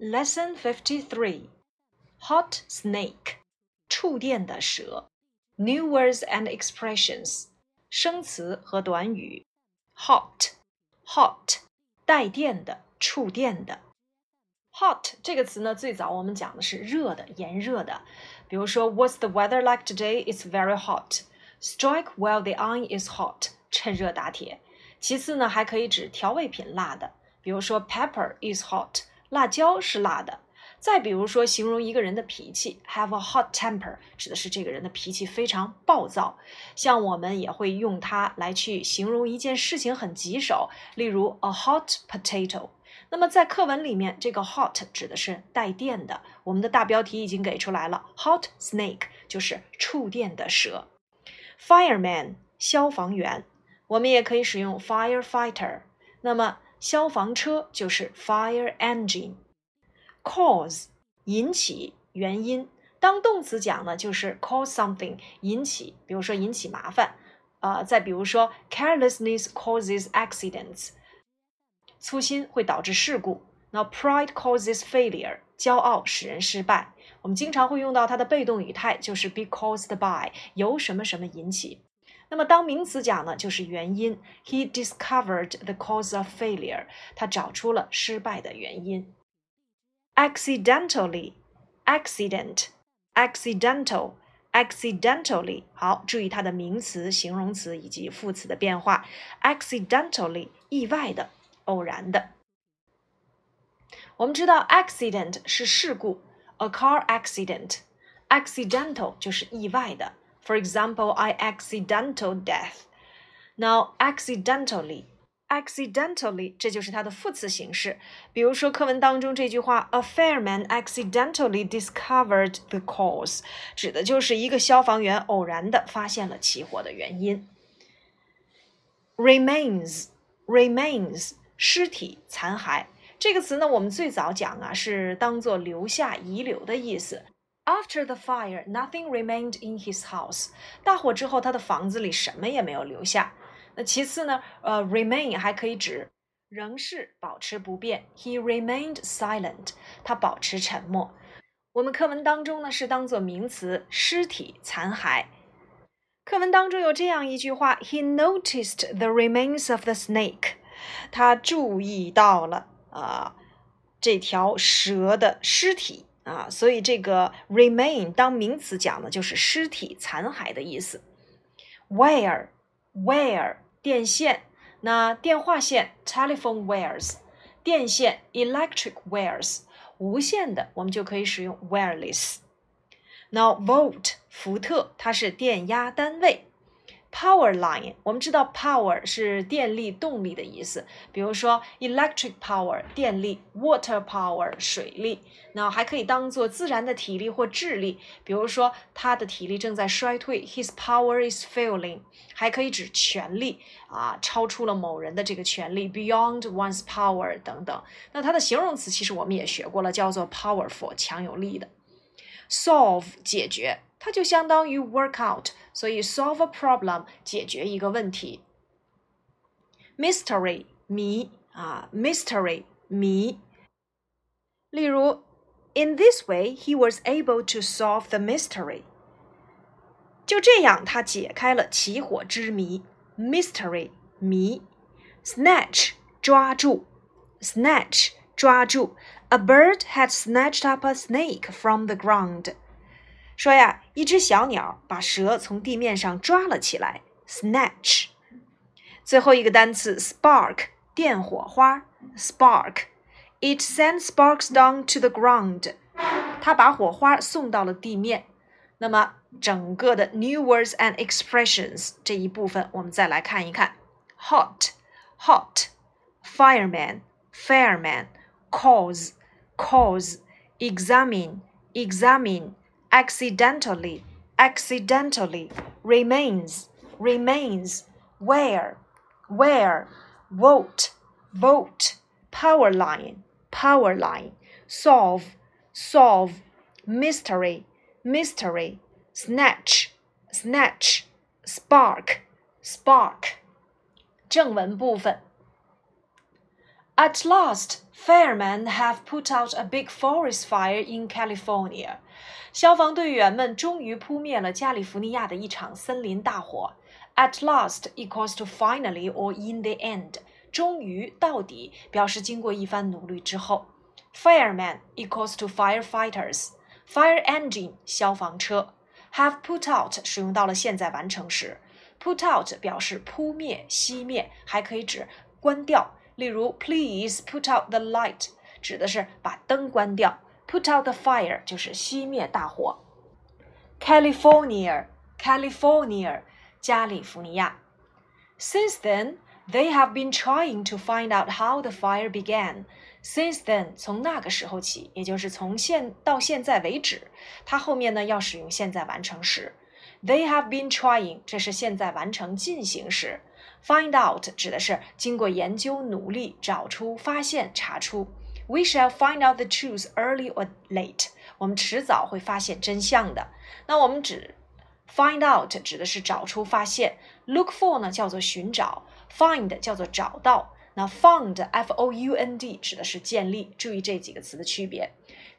Lesson Fifty Three Hot Snake 触电的蛇 New words and expressions 生词和短语 Hot Hot 带电的触电的 Hot 这个词呢，最早我们讲的是热的、炎热的。比如说，What's the weather like today? It's very hot. Strike while the iron is hot. 趁热打铁。其次呢，还可以指调味品辣的，比如说，Pepper is hot. 辣椒是辣的。再比如说，形容一个人的脾气，have a hot temper，指的是这个人的脾气非常暴躁。像我们也会用它来去形容一件事情很棘手，例如 a hot potato。那么在课文里面，这个 hot 指的是带电的。我们的大标题已经给出来了，hot snake 就是触电的蛇。Fireman 消防员，我们也可以使用 firefighter。那么消防车就是 fire engine。Cause 引起原因，当动词讲呢，就是 cause something 引起，比如说引起麻烦，呃，再比如说 carelessness causes accidents，粗心会导致事故。那 pride causes failure，骄傲使人失败。我们经常会用到它的被动语态，就是 be caused by，由什么什么引起。那么当名词讲呢，就是原因。He discovered the cause of failure，他找出了失败的原因。accidentally, accident, accidental, accidentally。好，注意它的名词、形容词以及副词的变化。accidentally，意外的、偶然的。我们知道，accident 是事故，a car accident。accidental 就是意外的。 For example, I accidental death. Now, accidentally accidentally，这就是它的副词形式。比如说课文当中这句话，A fireman accidentally discovered the cause，指的就是一个消防员偶然的发现了起火的原因。Remains，remains，尸体残骸这个词呢，我们最早讲啊是当做留下、遗留的意思。 After the fire, nothing remained in his house。大火之后，他的房子里什么也没有留下。那其次呢？呃，remain 还可以指仍是保持不变。He remained silent，他保持沉默。我们课文当中呢是当做名词，尸体残骸。课文当中有这样一句话：He noticed the remains of the snake。他注意到了啊这条蛇的尸体 啊，所以这个 remain 当名词讲的就是尸体残骸的意思。wire，wire 电线，那电话线 telephone wires，电线 electric wires，无线的我们就可以使用 wireless。Now volt 伏特，它是电压单位。Power line，我们知道 power 是电力、动力的意思。比如说 electric power 电力，water power 水力，那还可以当做自然的体力或智力。比如说他的体力正在衰退，his power is failing。还可以指权力啊，超出了某人的这个权力，beyond one's power 等等。那它的形容词其实我们也学过了，叫做 powerful 强有力的。Solve 解决。它就相当于 work out，所以 solve a problem 解决一个问题。mystery 谜啊，mystery 谜。例如，in this way he was able to solve the mystery。就这样，他解开了起火之谜。mystery 谜。snatch 抓住，snatch 抓住。 A bird had snatched up a snake from the ground. 说呀，一只小鸟把蛇从地面上抓了起来，snatch。最后一个单词 spark，电火花，spark。It sent sparks down to the ground。它把火花送到了地面。那么整个的 new words and expressions 这一部分，我们再来看一看 cause, examine, examine, accidentally, accidentally, remains, remains, wire, wire, volt, volt, power line, power line, solve, solve, mystery, mystery, snatch, snatch, spark, spark. 正文部分。At last, firemen have put out a big forest fire in California. 消防队员们终于扑灭了加利福尼亚的一场森林大火。At last equals to finally or in the end，终于到底表示经过一番努力之后。Fireman equals to firefighters，fire engine 消防车。Have put out 使用到了现在完成时。Put out 表示扑灭、熄灭，还可以指关掉。 例如，Please put out the light，指的是把灯关掉；Put out the fire 就是熄灭大火。California，California，加利福尼亚。Since then, they have been trying to find out how the fire began. Since then，从那个时候起，也就是从现到现在为止，它后面呢要使用现在完成时。They have been trying，这是现在完成进行时。 Find out 指的是经过研究、努力找出、发现、查出。We shall find out the truth early or late。我们迟早会发现真相的。那我们指 find out 指的是找出、发现。Look for 呢叫做寻找，find 叫做找到。那 found f o u n d 指的是建立。注意这几个词的区别。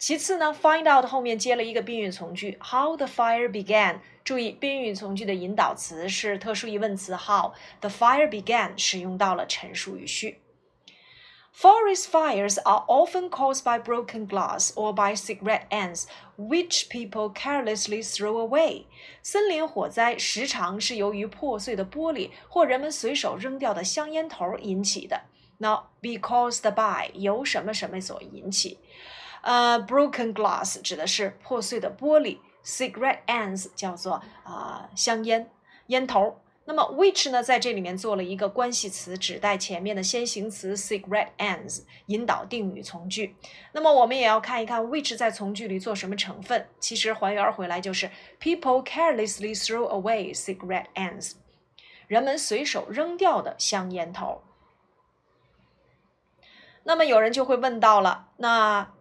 其次呢，find out 后面接了一个宾语从句，how the fire began。注意宾语从句的引导词是特殊疑问词 how。The fire began 使用到了陈述语序。Forest fires are often caused by broken glass or by cigarette ends, which people carelessly throw away. 森林火灾时常是由于破碎的玻璃或人们随手扔掉的香烟头引起的。那 be caused by 由什么什么所引起？呃，broken glass 指的是破碎的玻璃，cigarette ends 叫做啊香烟烟头。那么 which 呢，在这里面做了一个关系词，指代前面的先行词 cigarette ends，引导定语从句。那么我们也要看一看 which 在从句里做什么成分。其实还原回来就是 people carelessly throw away cigarette ends，人们随手扔掉的香烟头。那么有人就会问到了，那？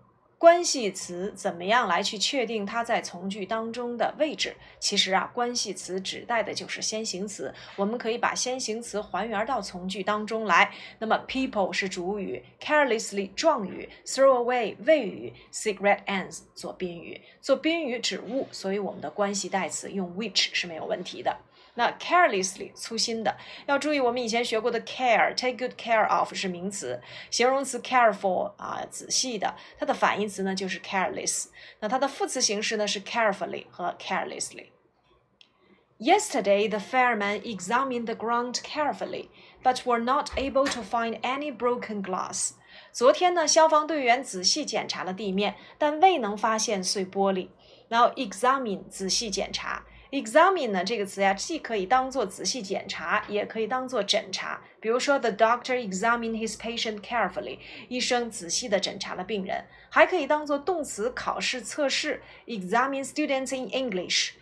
关系词怎么样来去确定它在从句当中的位置？其实啊，关系词指代的就是先行词，我们可以把先行词还原到从句当中来。那么，people 是主语，carelessly 状语，throw away 谓语，cigarette ends 做宾语，做宾语指物，所以我们的关系代词用 which 是没有问题的。那 carelessly 粗心的，要注意我们以前学过的 care，take good care of 是名词，形容词 careful 啊，仔细的，它的反义词呢就是 careless。那它的副词形式呢是 carefully 和 carelessly。Yesterday, the firemen examined the ground carefully, but were not able to find any broken glass. 昨天呢，消防队员仔细检查了地面，但未能发现碎玻璃。然后 examine 仔细检查。 examine 呢这个词呀，既可以当做仔细检查，也可以当做诊查。比如说，the doctor examined his patient carefully，医生仔细地诊查了病人。还可以当做动词考试测试，examine students in English。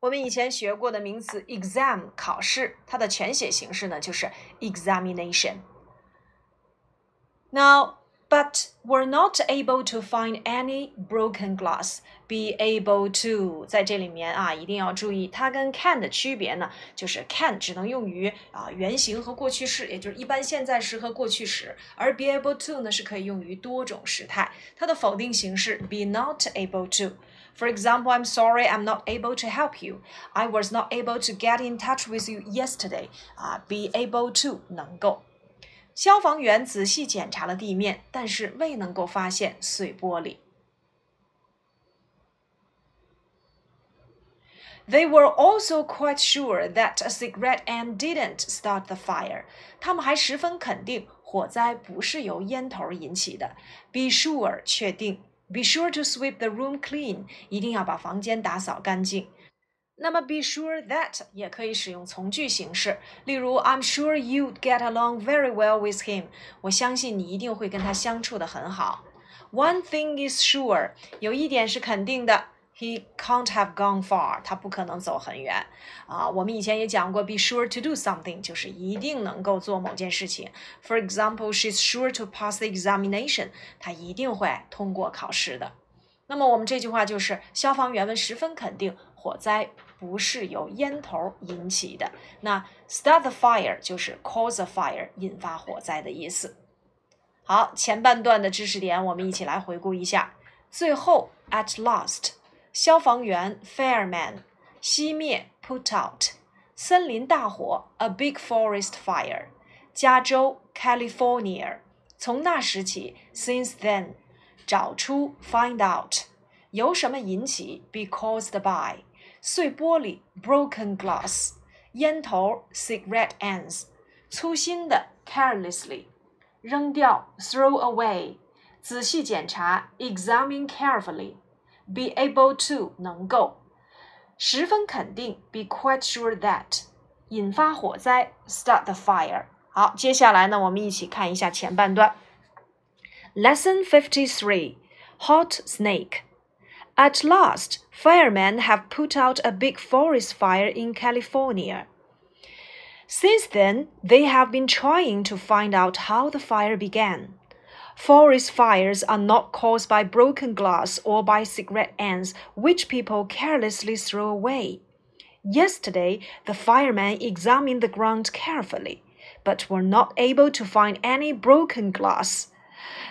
我们以前学过的名词 exam 考试，它的全写形式呢就是 examination。Now but were not able to find any broken glass. Be able to 在这里面啊，一定要注意它跟 can 的区别呢，就是 can 只能用于啊原形和过去式，也就是一般现在时和过去时，而 be able to 呢是可以用于多种时态。它的否定形式 be not able to。For example, I'm sorry I'm not able to help you. I was not able to get in touch with you yesterday. 啊，be able to 能够。 消防员仔细检查了地面，但是未能够发现碎玻璃。They were also quite sure that a cigarette end didn't start the fire. 他们还十分肯定火灾不是由烟头引起的。Be sure 确定。Be sure to sweep the room clean. 一定要把房间打扫干净。 那么 be sure that 也可以使用从句形式，例如 I'm sure you'd get along very well with him。我相信你一定会跟他相处的很好。One thing is sure，有一点是肯定的，he can't have gone far，他不可能走很远。啊，我们以前也讲过，be sure to do something 就是一定能够做某件事情。For example，she's sure to pass the examination，她一定会通过考试的。那么我们这句话就是消防员们十分肯定。火灾 不是由烟头引起的。那 start the fire 就是 cause a fire，引发火灾的意思。好，前半段的知识点我们一起来回顾一下。最后，at last，消防员 fireman，熄灭 put out，森林大火 a big forest fire，加州 California，从那时起 since then，找出 find out，由什么引起 be caused by，碎玻璃 broken glass，烟头 cigarette ends，粗心的 carelessly。扔掉，throw away，仔细检查，examine carefully，be able to 能够，十分肯定，be quite sure that，引发火灾，start the fire。好，接下来呢，我们一起看一下前半段。Lesson fifty three, hot snake. At last, firemen have put out a big forest fire in California. Since then, they have been trying to find out how the fire began. Forest fires are not caused by broken glass or by cigarette ends, which people carelessly throw away. Yesterday, the firemen examined the ground carefully, but were not able to find any broken glass.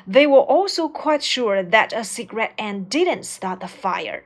They were also quite sure that a cigarette end didn't start the fire.